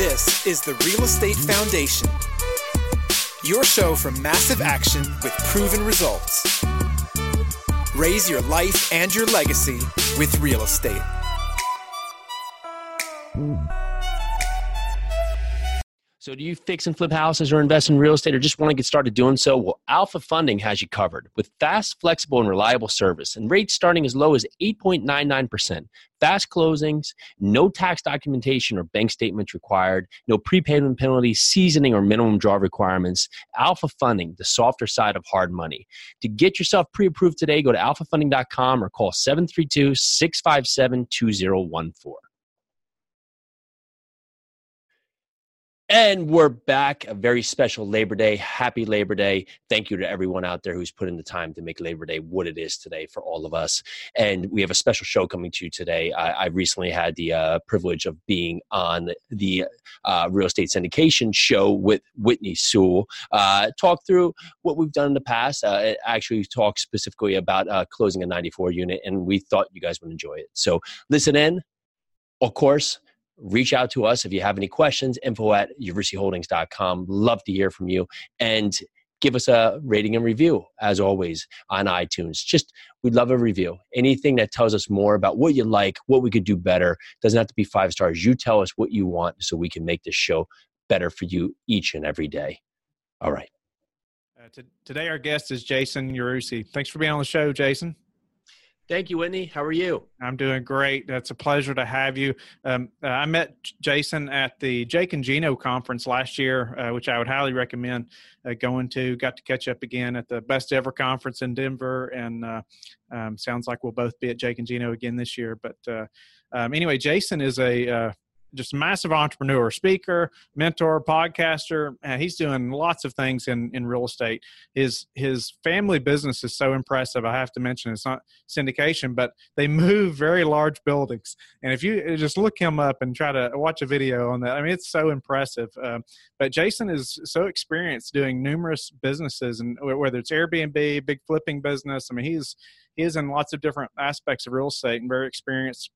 This is the Real Estate Foundation, your show for massive action with proven results. Raise your life and your legacy with real estate. So, do you fix and flip houses or invest in real estate or just want to get started doing so? Well, Alpha Funding has you covered with fast, flexible, and reliable service and rates starting as low as 8.99%. Fast closings, no tax documentation or bank statements required, no prepayment penalties, seasoning, or minimum draw requirements. Alpha Funding, the softer side of hard money. To get yourself pre approved today, go to alphafunding.com or call 732 657 2014. And we're back. A very special Labor Day. Happy Labor Day. Thank you to everyone out there who's put in the time to make Labor Day what it is today for all of us. And we have a special show coming to you today. I, I recently had the uh, privilege of being on the uh, real estate syndication show with Whitney Sewell. Uh, talk through what we've done in the past. Uh, actually, talk specifically about uh, closing a 94 unit, and we thought you guys would enjoy it. So listen in. Of course, reach out to us if you have any questions info at universityholdings.com love to hear from you. And give us a rating and review as always on itunes. Just we'd love a review. Anything that tells us more about what you like what we could do better doesn't have to be five stars. You tell us what you want so we can make this show better for you each and every day. All right. Uh, t- today our guest is jason Yarusi. thanks for being on the show jason Thank you, Whitney. How are you? I'm doing great. It's a pleasure to have you. Um, uh, I met Jason at the Jake and Gino conference last year, uh, which I would highly recommend uh, going to. Got to catch up again at the best ever conference in Denver, and uh, um, sounds like we'll both be at Jake and Gino again this year. But uh, um, anyway, Jason is a uh, just massive entrepreneur, speaker, mentor, podcaster. He's doing lots of things in, in real estate. His his family business is so impressive. I have to mention it's not syndication, but they move very large buildings. And if you uh, just look him up and try to watch a video on that, I mean it's so impressive. Um, but Jason is so experienced doing numerous businesses, and whether it's Airbnb, big flipping business. I mean he's he is in lots of different aspects of real estate and very experienced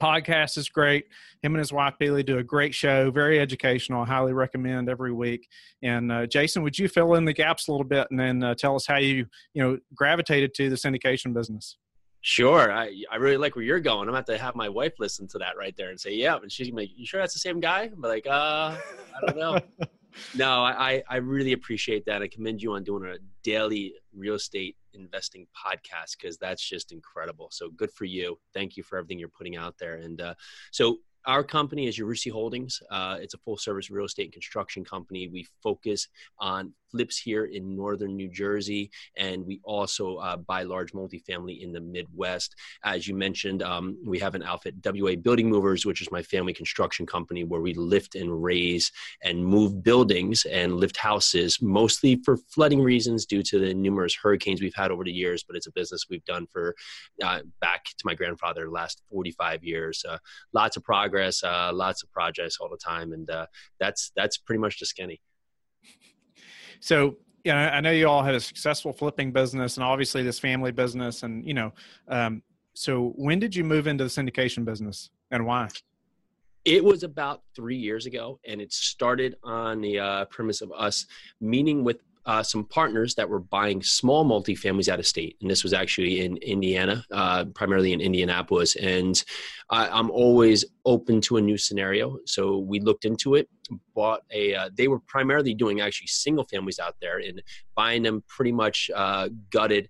podcast is great. Him and his wife Pili do a great show, very educational. I highly recommend every week. And uh, Jason, would you fill in the gaps a little bit and then uh, tell us how you you know gravitated to the syndication business? Sure. I, I really like where you're going. I'm going to have to have my wife listen to that right there and say, yeah. And she's be, you sure that's the same guy? I'm like, uh, I don't know. no, I, I really appreciate that. I commend you on doing a daily real estate investing podcast because that's just incredible. So good for you. Thank you for everything you're putting out there. And uh, so our company is Yarusi Holdings. Uh, it's a full service real estate and construction company. We focus on flips here in northern New Jersey, and we also uh, buy large multifamily in the Midwest. As you mentioned, um, we have an outfit, WA Building Movers, which is my family construction company, where we lift and raise and move buildings and lift houses, mostly for flooding reasons due to the numerous hurricanes we've had over the years. But it's a business we've done for uh, back to my grandfather last 45 years. Uh, lots of progress, uh, lots of projects all the time, and uh, that's that's pretty much the skinny. So you know, I know you all had a successful flipping business and obviously this family business. And, you know, um, so when did you move into the syndication business and why? It was about three years ago, and it started on the uh, premise of us meeting with uh, some partners that were buying small multifamilies out of state, and this was actually in Indiana, uh, primarily in Indianapolis. And I, am always open to a new scenario, so we looked into it. Bought a. Uh, they were primarily doing actually single families out there and buying them pretty much uh, gutted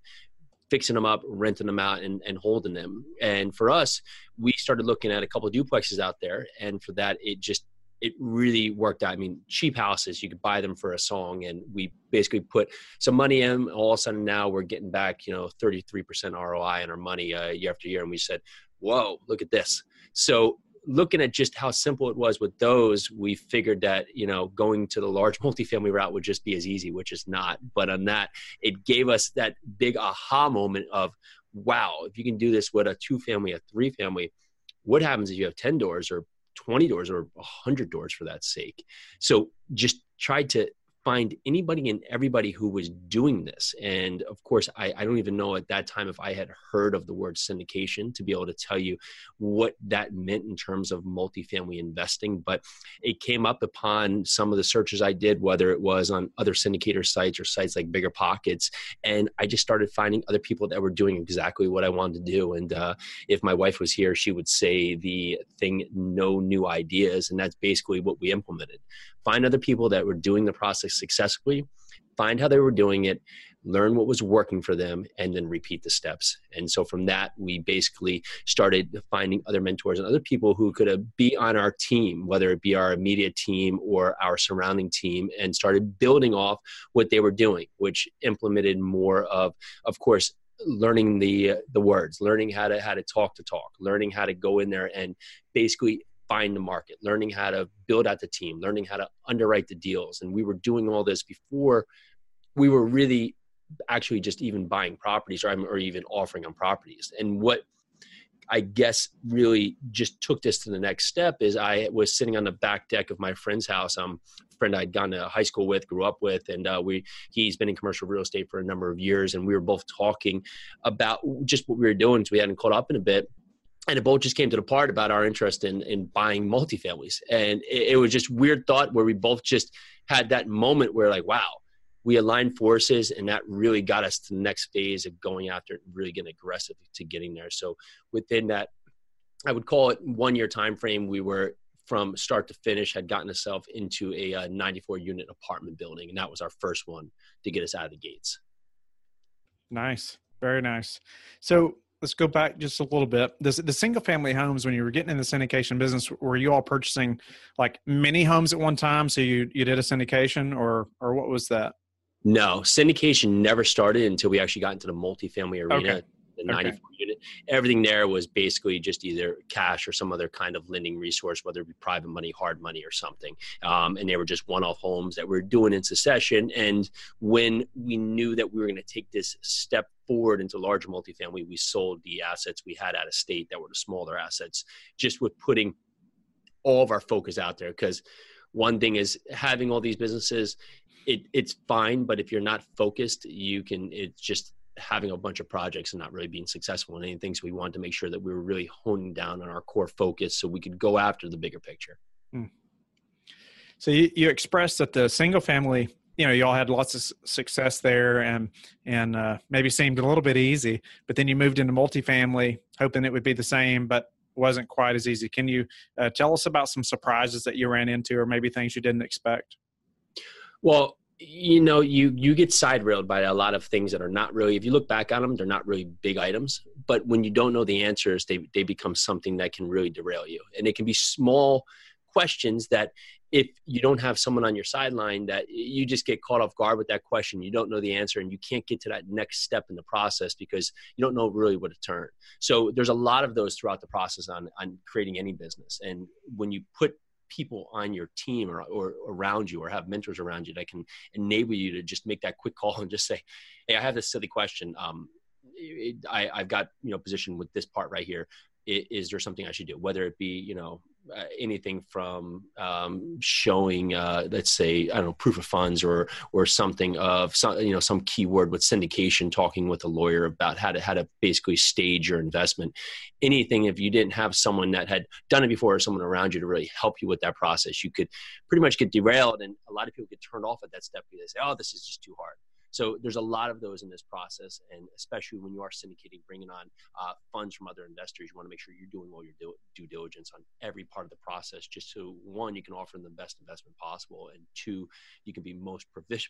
fixing them up, renting them out, and, and holding them. And for us, we started looking at a couple duplexes out there, and for that, it just it really worked out. I mean, cheap houses, you could buy them for a song. And we basically put some money in. All of a sudden now we're getting back, you know, 33% ROI on our money uh, year after year. And we said, whoa, look at this. So looking at just how simple it was with those, we figured that, you know, going to the large multifamily route would just be as easy, which is not. But on that, it gave us that big aha moment of, wow, if you can do this with a two family, a three family, what happens if you have 10 doors or 20 doors or 100 doors for that sake. So just tried to find anybody and everybody who was doing this. And of course, I, I, don't even know at that time if I had heard of the word syndication to be able to tell you what that meant in terms of multifamily investing. But it came up upon some of the searches I did, whether it was on other syndicator sites or sites like Bigger Pockets. And I just started finding other people that were doing exactly what I wanted to do. And uh, if my wife was here, she would say the thing, no new ideas. And that's basically what we implemented find other people that were doing the process successfully, find how they were doing it, learn what was working for them, and then repeat the steps. And so from that, we basically started finding other mentors and other people who could be on our team, whether it be our immediate team or our surrounding team, and started building off what they were doing, which implemented more of, of course, learning the the words learning how to how to talk to talk learning how to go in there and basically find the market, learning how to build out the team, learning how to underwrite the deals. And we were doing all this before we were really actually just even buying properties or, or even offering on properties. And what I guess really just took this to the next step is I was sitting on the back deck of my friend's house. Um, a friend I'd gone to high school with, grew up with, and uh, we he's been in commercial real estate for a number of years, and we were both talking about just what we were doing. So we hadn't caught up in a bit, and it both just came to the part about our interest in in buying multifamilies. And it, it, was just weird thought where we both just had that moment where like wow we aligned forces and that really got us to the next phase of going after it and really getting aggressive to getting there. So within that i would call it one year time frame we were from start to finish had gotten ourselves into a, uh, 94 unit apartment building and that was our first one to get us out of the gates. Nice. Very nice. So let's go back just a little bit. This, the single family homes, when you were getting in the syndication business, were you all purchasing like many homes at one time? So you, you did a syndication or, or what was that? No, syndication never started until we actually got into the multifamily arena. Okay the 94 okay. unit. Everything there was basically just either cash or some other kind of lending resource, whether it be private money, hard money, or something. Um, and they were just one off homes that we are doing in succession. And when we knew that we were going to take this step forward into larger multifamily, we sold the assets we had out of state that were the smaller assets, just with putting all of our focus out there. Because one thing is having all these businesses, it, it's fine, but if you're not focused, you can, it's just having a bunch of projects and not really being successful in anything. So we wanted to make sure that we were really honing down on our core focus so we could go after the bigger picture. Hmm. So you, you expressed that the single family, you know, you all had lots of success there and, and uh, maybe seemed a little bit easy, but then you moved into multifamily hoping it would be the same, but wasn't quite as easy. Can you uh, tell us about some surprises that you ran into or maybe things you didn't expect? Well, you know you you get side railed by a lot of things that are not really if you look back on them they're not really big items but when you don't know the answers they they become something that can really derail you and it can be small questions that if you don't have someone on your sideline that you just get caught off guard with that question you don't know the answer and you can't get to that next step in the process because you don't know really what to turn. So there's a lot of those throughout the process on on creating any business. And when you put people on your team or, or around you or have mentors around you that can enable you to just make that quick call and just say hey i have this silly question. Um, I, i've got you know position with this part right here. Is there something I should do? Whether it be, you know, uh, anything from um, showing, uh, let's say, I don't know, proof of funds or or something of some, you know, some keyword with syndication, talking with a lawyer about how to how to basically stage your investment. Anything if you didn't have someone that had done it before or someone around you to really help you with that process, you could pretty much get derailed, and a lot of people get turned off at that step because they say, "Oh, this is just too hard." So there's a lot of those in this process, and especially when you are syndicating, bringing on uh, funds from other investors, you want to make sure you're doing all your due, diligence on every part of the process, just so one, you can offer them the best investment possible, and two, you can be most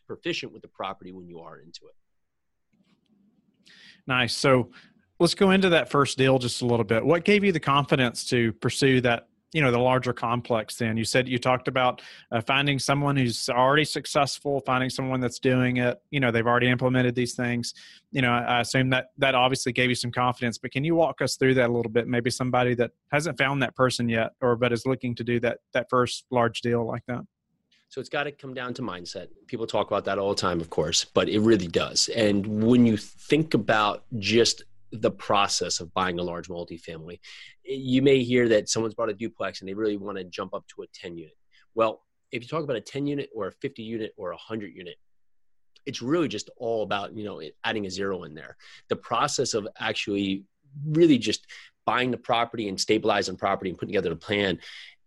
proficient with the property when you are into it. Nice. So let's go into that first deal just a little bit. What gave you the confidence to pursue that you know the larger complex then. You said you talked about uh, finding someone who's already successful finding someone that's doing it. You know they've already implemented these things. You know i assume that that obviously gave you some confidence but can you walk us through that a little bit? Maybe somebody that hasn't found that person yet or but is looking to do that that first large deal like that. So it's got to come down to mindset. People talk about that all the time, of course, but it really does. And when you think about just the process of buying a large multifamily. You may hear that someone's bought a duplex and they really want to jump up to a 10 unit. Well, if you talk about a 10 unit or a 50 unit or a 100 unit, it's really just all about you know adding a zero in there the process of actually really just buying the property and stabilizing property and putting together the plan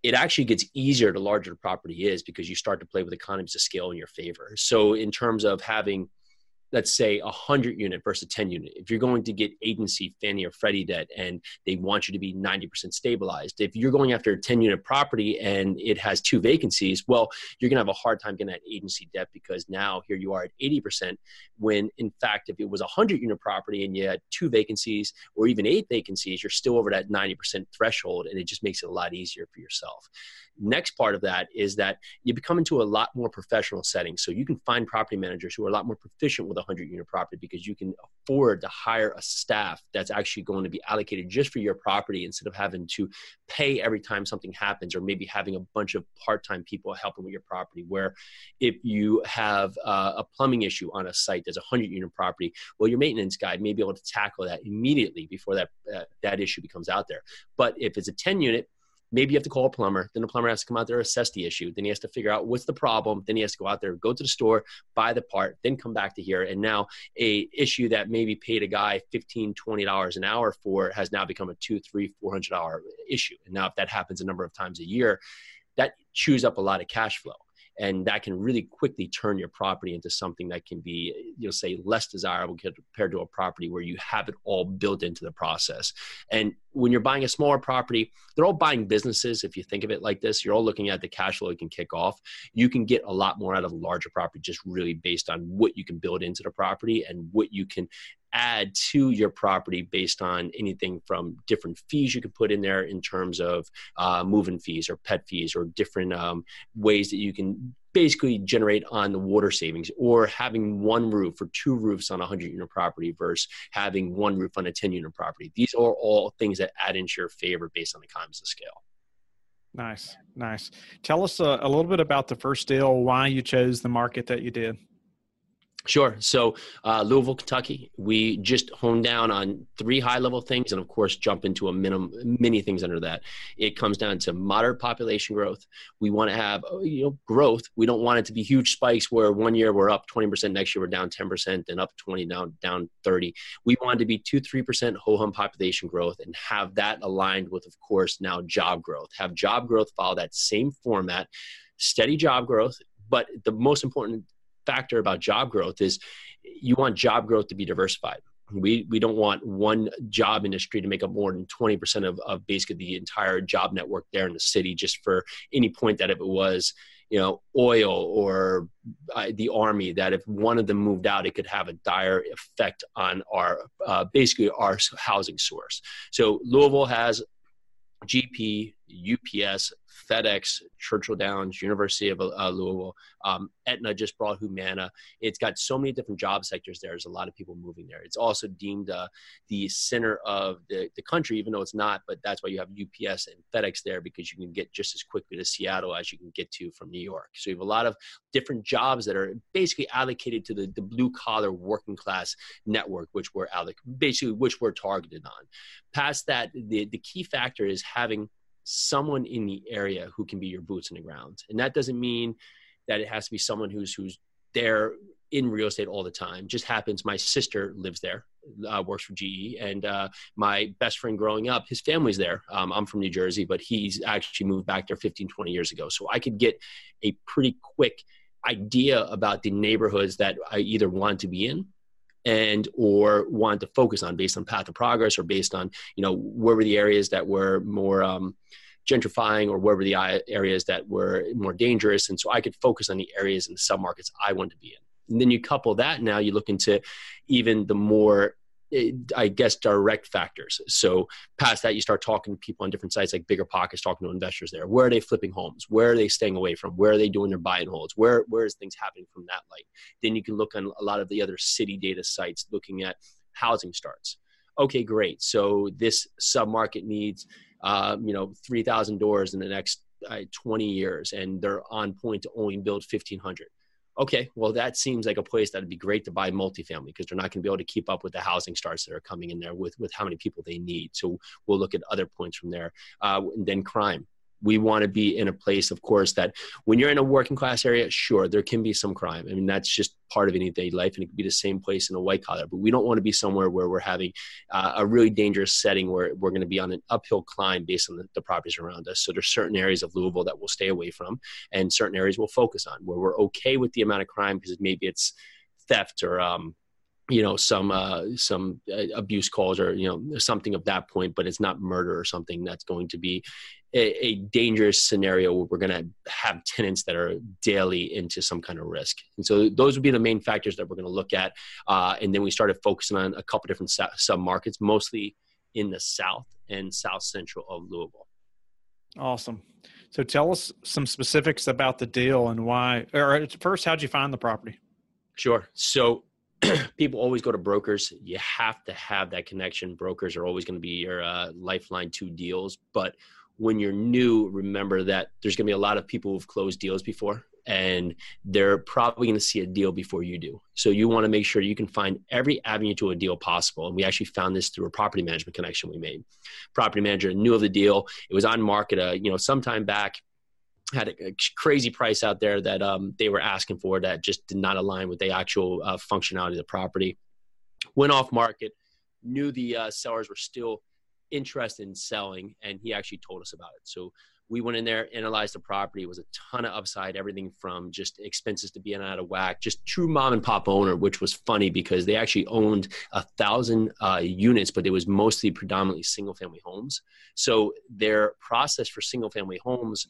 it actually gets easier the larger the property is because you start to play with economies of scale in your favor so in terms of having let's say a 100 unit versus a 10 unit. If you're going to get agency fannie or freddie debt and they want you to be 90% stabilized if you're going after a 10 unit property and it has two vacancies well you're going to have a hard time getting that agency debt because now here you are at 80% when in fact if it was a 100 unit property and you had two vacancies or even eight vacancies you're still over that 90% threshold and it just makes it a lot easier for yourself. Next part of that is that you become into a lot more professional setting so you can find property managers who are a lot more proficient with a 100 unit property because you can afford to hire a staff that's actually going to be allocated just for your property instead of having to pay every time something happens or maybe having a bunch of part-time people helping with your property where if you have uh, a plumbing issue on a site that's a 100 unit property well your maintenance guy may be able to tackle that immediately before that uh, that issue becomes out there. But if it's a 10 unit maybe you have to call a plumber. Then the plumber has to come out there assess the issue. Then he has to figure out what's the problem. Then he has to go out there go to the store buy the part then come back to here. And now a issue that maybe paid a guy 15 20 dollars an hour for has now become a two three four hundred dollar issue. And now if that happens a number of times a year that chews up a lot of cash flow and that can really quickly turn your property into something that can be you'll say less desirable compared to a property where you have it all built into the process. And when you're buying a smaller property they're all buying businesses if you think of it like this. You're all looking at the cash flow you can kick off. You can get a lot more out of a larger property just really based on what you can build into the property and what you can add to your property based on anything from different fees you could put in there in terms of uh, moving fees or pet fees or different um, ways that you can basically generate on the water savings or having one roof or two roofs on a 100 unit property versus having one roof on a 10 unit property. These are all things that add into your favor based on economies of scale. Nice nice. Tell us a, uh, a little bit about the first deal why you chose the market that you did Sure. So, uh, Louisville, Kentucky, we just honed down on three high level things and, of course, jump into a minimum, many things under that. It comes down to moderate population growth. We want to have, uh, you know, growth. We don't want it to be huge spikes where one year we're up 20%, next year we're down 10%, and up 20, down, down 30. We want to be 2 3% whole home population growth and have that aligned with, of course, now job growth. Have job growth follow that same format, steady job growth. But the most important factor about job growth is you want job growth to be diversified. We, we don't want one job industry to make up more than 20% of, of basically the entire job network there in the city just for any point that if it was you know oil or uh, the army that if one of them moved out it could have a dire effect on our uh, basically our housing source so louisville has GE ups FedEx, Churchill Downs, University of uh, Louisville, um, Aetna just brought Humana. It's got so many different job sectors there. There's a lot of people moving there. It's also deemed uh, the center of the, the country, even though it's not, but that's why you have UPS and FedEx there because you can get just as quickly to Seattle as you can get to from New York. So you have a lot of different jobs that are basically allocated to the, the blue collar working class network, which we're alloc- basically which we're targeted on. Past that, the, the key factor is having someone in the area who can be your boots on the ground. And that doesn't mean that it has to be someone who's who's there in real estate all the time. Just happens my sister lives there, uh, works for GE, and uh, my best friend growing up, his family's there. Um, I'm from New Jersey, but he's actually moved back there 15, 20 years ago. So I could get a pretty quick idea about the neighborhoods that I either want to be in and or want to focus on based on path of progress or based on you know where were the areas that were more um, gentrifying or where were the areas that were more dangerous. And so i could focus on the areas and submarkets i want to be in. And then you couple that now you look into even the more I guess direct factors. So past that, you start talking to people on different sites like Bigger Pockets, talking to investors there. Where are they flipping homes? Where are they staying away from? Where are they doing their buy and holds? Where where is things happening from that light? Then you can look on a lot of the other city data sites looking at housing starts. Okay, great. So this submarket needs, um, you know, three thousand doors in the next uh, 20 years, and they're on point to only build 1,500 okay, well, that seems like a place that'd be great to buy multifamily because they're not going to be able to keep up with the housing starts that are coming in there with, with how many people they need. So we'll look at other points from there. Uh, and then crime. We want to be in a place, of course, that when you're in a working class area, sure, there can be some crime. I mean, that's just part of any day life, and it could be the same place in a white collar. But we don't want to be somewhere where we're having uh, a really dangerous setting where we're going to be on an uphill climb based on the, the properties around us. So there's certain areas of Louisville that we'll stay away from, and certain areas we'll focus on where we're okay with the amount of crime because maybe it's theft or um, you know some uh, some uh, abuse calls or you know something of that point but it's not murder or something that's going to be a, a dangerous scenario where we're going to have tenants that are daily into some kind of risk. And so those would be the main factors that we're going to look at uh, and then we started focusing on a couple different sub markets mostly in the south and south central of louisville. Awesome. So tell us some specifics about the deal and why or first how'd you find the property? Sure. So people always go to brokers. You have to have that connection. Brokers are always going to be your uh, lifeline to deals. But when you're new, remember that there's going to be a lot of people who've closed deals before, and they're probably going to see a deal before you do. So you want to make sure you can find every avenue to a deal possible. And we actually found this through a property management connection we made. Property manager knew of the deal. It was on market, uh, you know, sometime back had a, crazy price out there that um, they were asking for that just did not align with the actual uh, functionality of the property. Went off market, knew the uh, sellers were still interested in selling, and he actually told us about it. So we went in there, analyzed the property. It was a ton of upside, everything from just expenses to being out of whack, just true mom and pop owner, which was funny because they actually owned a thousand uh, units, but it was mostly predominantly single family homes. So their process for single family homes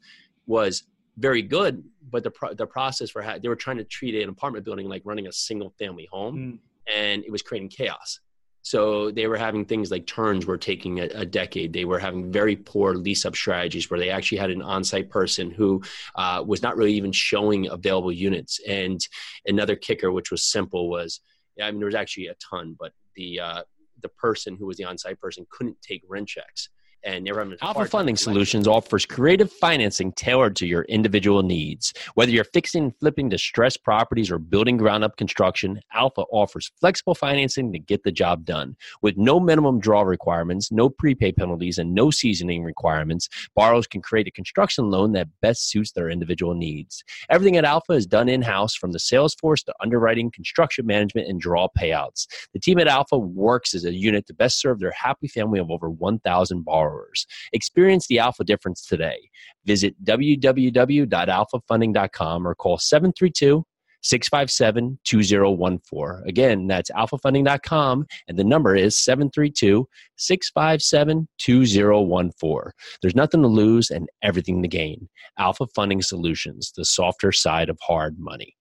was very good, but the pro- the process for ha- they were trying to treat an apartment building like running a single family home, mm. and it was creating chaos. So they were having things like turns were taking a, a, decade. They were having very poor lease up strategies where they actually had an on site person who uh, was not really even showing available units. And another kicker, which was simple, was I mean there was actually a ton, but the uh, the person who was the on site person couldn't take rent checks and Alpha Funding Solutions offers creative financing tailored to your individual needs. Whether you're fixing and flipping distressed properties or building ground up construction, Alpha offers flexible financing to get the job done. With no minimum draw requirements, no prepay penalties, and no seasoning requirements, borrowers can create a construction loan that best suits their individual needs. Everything at Alpha is done in house from the sales force to underwriting, construction management, and draw payouts. The team at Alpha works as a unit to best serve their happy family of over 1,000 borrowers borrowers. Experience the alpha difference today. Visit www.alphafunding.com or call 732 657 2014. Again, that's alphafunding.com and the number is 732 657 2014. There's nothing to lose and everything to gain. Alpha Funding Solutions, the softer side of hard money.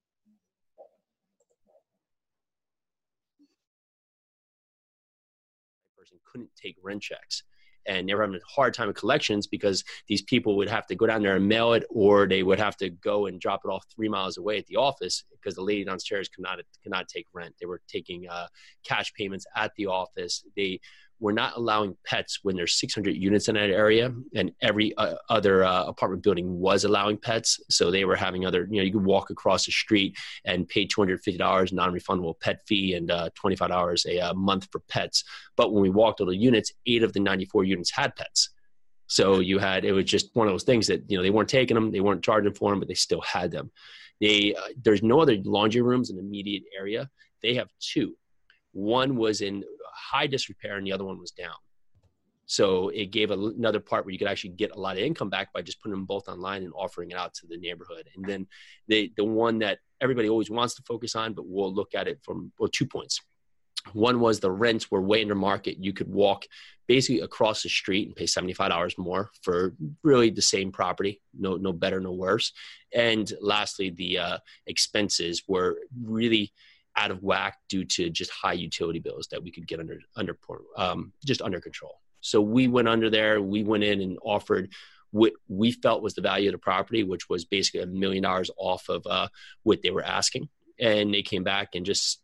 Person couldn't take rent checks and they were having a hard time with collections because these people would have to go down there and mail it, or they would have to go and drop it off three miles away at the office because the lady downstairs could not could not take rent. They were taking uh, cash payments at the office. They we're not allowing pets when there's 600 units in that area and every uh, other uh, apartment building was allowing pets. So they were having other you know you could walk across the street and pay $250 non-refundable pet fee and uh, $25 a, a, uh, month for pets. But when we walked all the units eight of the 94 units had pets. So you had it was just one of those things that you know they weren't taking them they weren't charging for them but they still had them. They uh, there's no other laundry rooms in the immediate area. They have two. One was in high disrepair and the other one was down. So it gave another part where you could actually get a lot of income back by just putting them both online and offering it out to the neighborhood. And then the the one that everybody always wants to focus on, but we'll look at it from well two points. One was the rents were way under market. You could walk basically across the street and pay seventy five dollars more for really the same property, no no better, no worse. And lastly, the uh, expenses were really out of whack due to just high utility bills that we could get under under um, just under control. So we went under there. We went in and offered what we felt was the value of the property, which was basically a million dollars off of uh, what they were asking. And they came back and just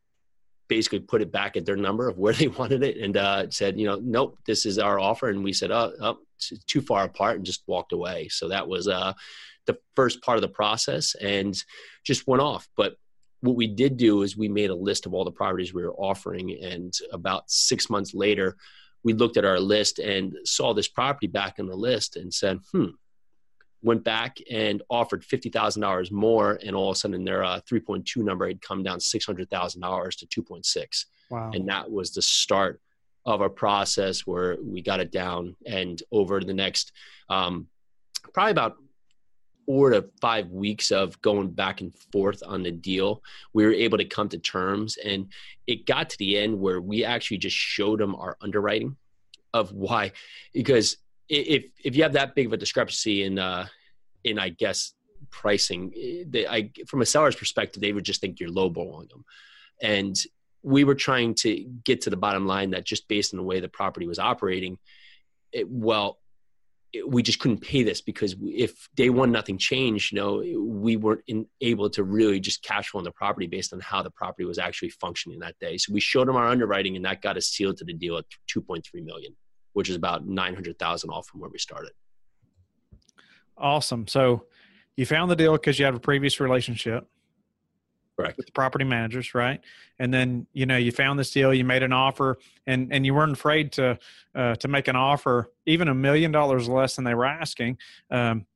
basically put it back at their number of where they wanted it and uh, said, you know, nope, this is our offer. And we said, oh, oh too far apart and just walked away. So that was uh, the first part of the process and just went off. But what we did do is we made a list of all the properties we were offering and about six months later we looked at our list and saw this property back in the list and said hmm went back and offered $50,000 more, and all of a sudden their uh, 3.2 number had come down $600,000 to 2.6. Wow. And that was the start of a process where we got it down. And over the next um, probably about four to five weeks of going back and forth on the deal, we were able to come to terms. And it got to the end where we actually just showed them our underwriting of why, because if if you have that big of a discrepancy in uh, in I guess pricing, they, I from a seller's perspective, they would just think you're lowballing them, and we were trying to get to the bottom line that just based on the way the property was operating, it, well, we just couldn't pay this because if day one nothing changed, you know, we weren't in, able to really just cash flow on the property based on how the property was actually functioning that day. So we showed them our underwriting, and that got us sealed to the deal at 2.3 million which is about 900,000 off from where we started. Awesome. So you found the deal because you have a previous relationship. Correct. With the property managers, right? And then you know you found this deal, you made an offer, and and you weren't afraid to uh, to make an offer, even a million dollars less than they were asking. Um,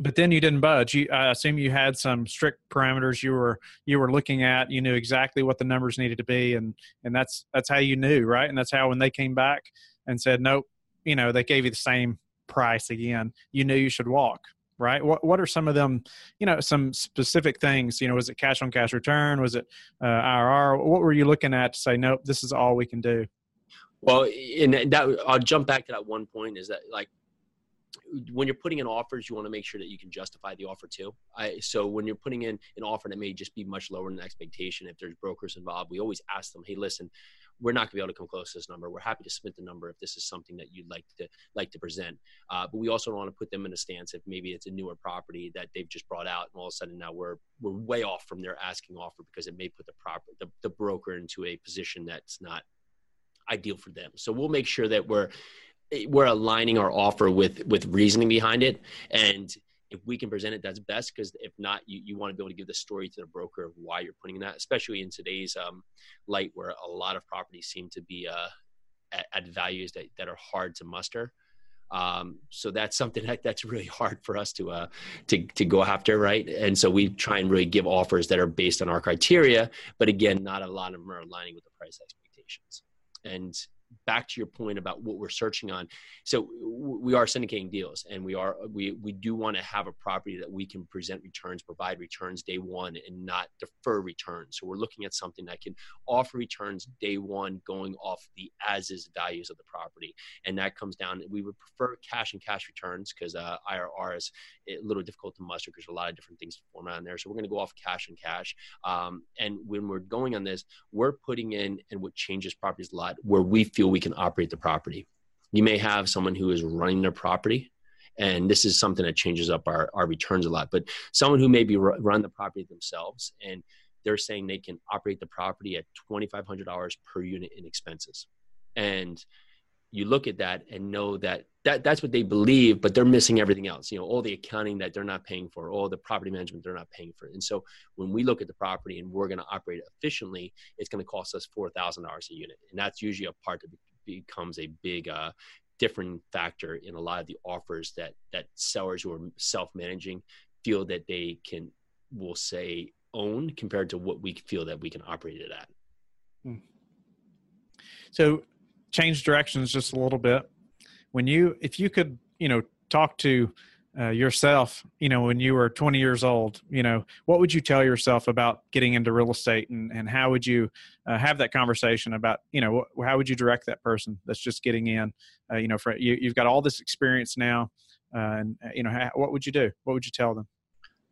but then you didn't budge. You, I assume you had some strict parameters you were you were looking at. You knew exactly what the numbers needed to be, and and that's that's how you knew, right? And that's how when they came back, and said, nope, you know, they gave you the same price again, you knew you should walk, right? What What are some of them? You know, some specific things. You know, was it cash on cash return? Was it uh, IRR? What were you looking at to say, nope, this is all we can do? Well, and that I'll jump back to that one point is that like when you're putting in offers, you want to make sure that you can justify the offer too. I, so when you're putting in an offer that may just be much lower than expectation, if there's brokers involved, we always ask them, "Hey, listen, we're not going to be able to come close to this number. We're happy to submit the number if this is something that you'd like to like to present. Uh, but we also want to put them in a stance if maybe it's a newer property that they've just brought out, and all of a sudden now we're we're way off from their asking offer because it may put the proper the, the broker into a position that's not ideal for them. So we'll make sure that we're we're aligning our offer with with reasoning behind it and if we can present it that's best because if not you, you want to be able to give the story to the broker of why you're putting that especially in today's um, light where a lot of properties seem to be uh, at, at, values that, that are hard to muster um, so that's something that, that's really hard for us to uh, to to go after, right? And so we try and really give offers that are based on our criteria, but again, not a lot of them are aligning with the price expectations. And back to your point about what we're searching on. So we are syndicating deals and we are we we do want to have a property that we can present returns provide returns day one and not defer returns. So we're looking at something that can offer returns day one going off the as is values of the property. And that comes down we would prefer cash and cash returns because uh, irr is a little difficult to muster because there's a lot of different things to format in there. So we're going to go off cash and cash. Um, and when we're going on this we're putting in and what changes properties a lot where we feel feel we can operate the property. You may have someone who is running their property, and this is something that changes up our, our returns a lot. But someone who maybe run the property themselves and they're saying they can operate the property at $2,500 per unit in expenses. And you look at that and know that, that that's what they believe, but they're missing everything else. You know, all the accounting that they're not paying for, all the property management they're not paying for. And so when we look at the property and we're going to operate efficiently, it's going to cost us four thousand dollars a unit, and that's usually a part that becomes a big uh, different factor in a lot of the offers that that sellers who are self-managing feel that they can will say own compared to what we feel that we can operate it at. Hmm. So change directions just a little bit. When you, if you could, you know, talk to uh, yourself, you know, when you were 20 years old, you know, what would you tell yourself about getting into real estate and, and how would you uh, have that conversation about, you know, how would you direct that person that's just getting in, uh, you know, for you, you've got all this experience now uh, and, uh, you know, how, what would you do? What would you tell them?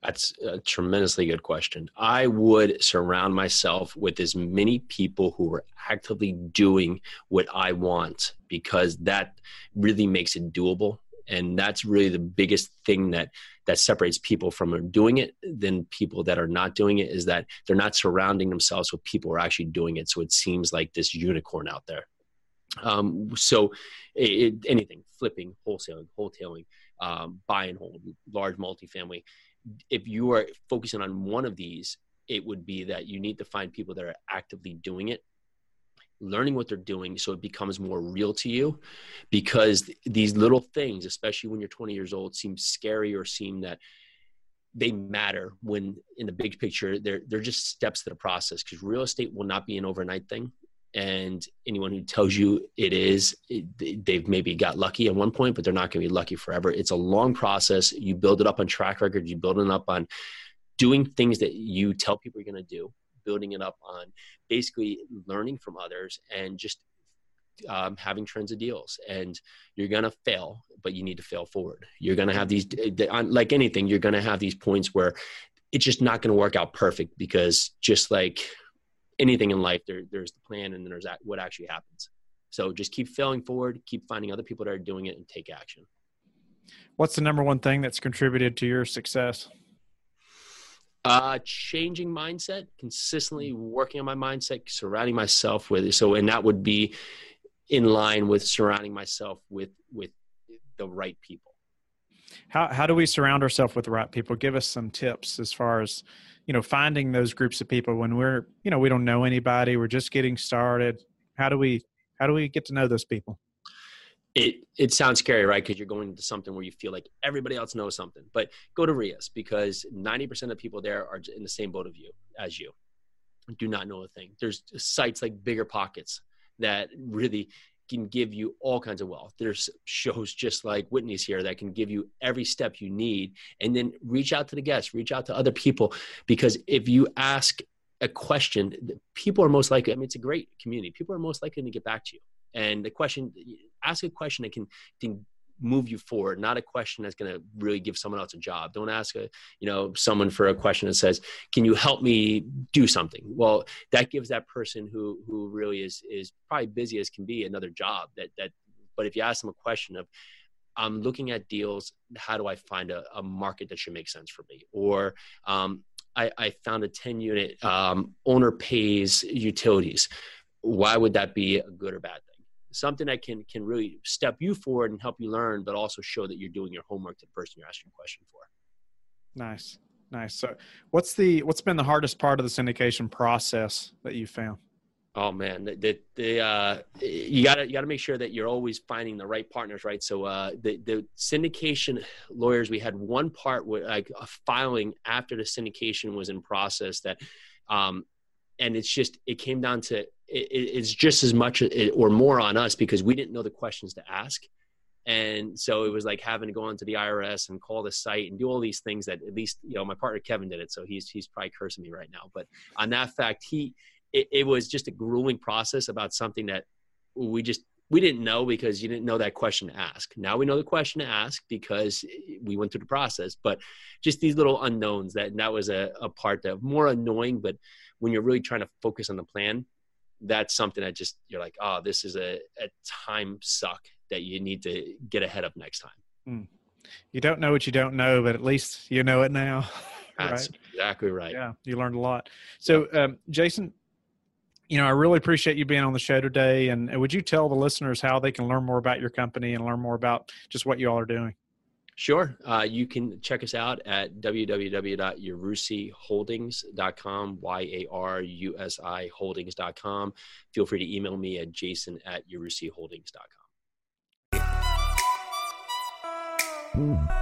That's a tremendously good question. I would surround myself with as many people who are actively doing what I want because that really makes it doable. And that's really the biggest thing that that separates people from doing it than people that are not doing it is that they're not surrounding themselves with people who are actually doing it. So it seems like this unicorn out there. Um, so it, anything flipping, wholesaling, wholetailing, um, buy and hold, large multifamily if you are focusing on one of these, it would be that you need to find people that are actively doing it learning what they're doing so it becomes more real to you because these little things especially when you're 20 years old seem scary or seem that they matter when in the big picture they're they're just steps to the process because real estate will not be an overnight thing and anyone who tells you it is they've maybe got lucky at one point but they're not going to be lucky forever. It's a long process. You build it up on track record. You build it up on doing things that you tell people you're going to do building it up on basically learning from others and just um, having trends of deals. And you're going to fail but you need to fail forward. You're going to have these like anything you're going to have these points where it's just not going to work out perfect because just like anything in life there, there's the plan and then there's what actually happens so just keep failing forward keep finding other people that are doing it and take action what's the number one thing that's contributed to your success uh, changing mindset, consistently working on my mindset, surrounding myself with it. So, and that would be in line with surrounding myself with with the right people. How how do we surround ourselves with the right people? Give us some tips as far as you know finding those groups of people when we're you know we don't know anybody, we're just getting started. How do we how do we get to know those people? it it sounds scary, right? Because you're going into something where you feel like everybody else knows something. But go to REIAs because 90% of people there are in the same boat of you as you. Do not know a thing. There's sites like Bigger Pockets that really can give you all kinds of wealth. There's shows just like Whitney's here that can give you every step you need. And then reach out to the guests, reach out to other people. Because if you ask a question, people are most likely, I mean, it's a great community. People are most likely to get back to you. And the question, ask a question that can, can move you forward not a question that's going to really give someone else a job. Don't ask a you know someone for a question that says can you help me do something? Well that gives that person who who really is is probably busy as can be another job that that but if you ask them a question of i'm looking at deals how do i find a, a market that should make sense for me? Or um, I, I, found a 10 unit um, owner pays utilities. Why would that be a good or bad something that can can really step you forward and help you learn, but also show that you're doing your homework to the person you're asking a question for. Nice, nice. So, what's the what's been the hardest part of the syndication process that you found? Oh man, the, the, the uh, you gotta you gotta make sure that you're always finding the right partners, right? So uh, the the syndication lawyers, we had one part where like a filing after the syndication was in process that, um, and it's just it came down to it's just as much or more on us because we didn't know the questions to ask. And so it was like having to go onto the IRS and call the site and do all these things that at least, you know, my partner Kevin did it. So he's, he's probably cursing me right now. But on that fact, he, it, it was just a grueling process about something that we just, we didn't know because you didn't know that question to ask. Now we know the question to ask because we went through the process, but just these little unknowns that, that was a, a part that more annoying, but when you're really trying to focus on the plan, that's something that just you're like, oh, this is a, a time suck that you need to get ahead of next time. Mm. You don't know what you don't know, but at least you know it now. That's right? exactly right. Yeah, you learned a lot. So, um, Jason, you know, I really appreciate you being on the show today. And would you tell the listeners how they can learn more about your company and learn more about just what you all are doing? Sure. Uh, you can check us out at www.yarusiholdings.com, Y-A-R-U-S-I holdings.com. Feel free to email me at jason at yarusiholdings.com.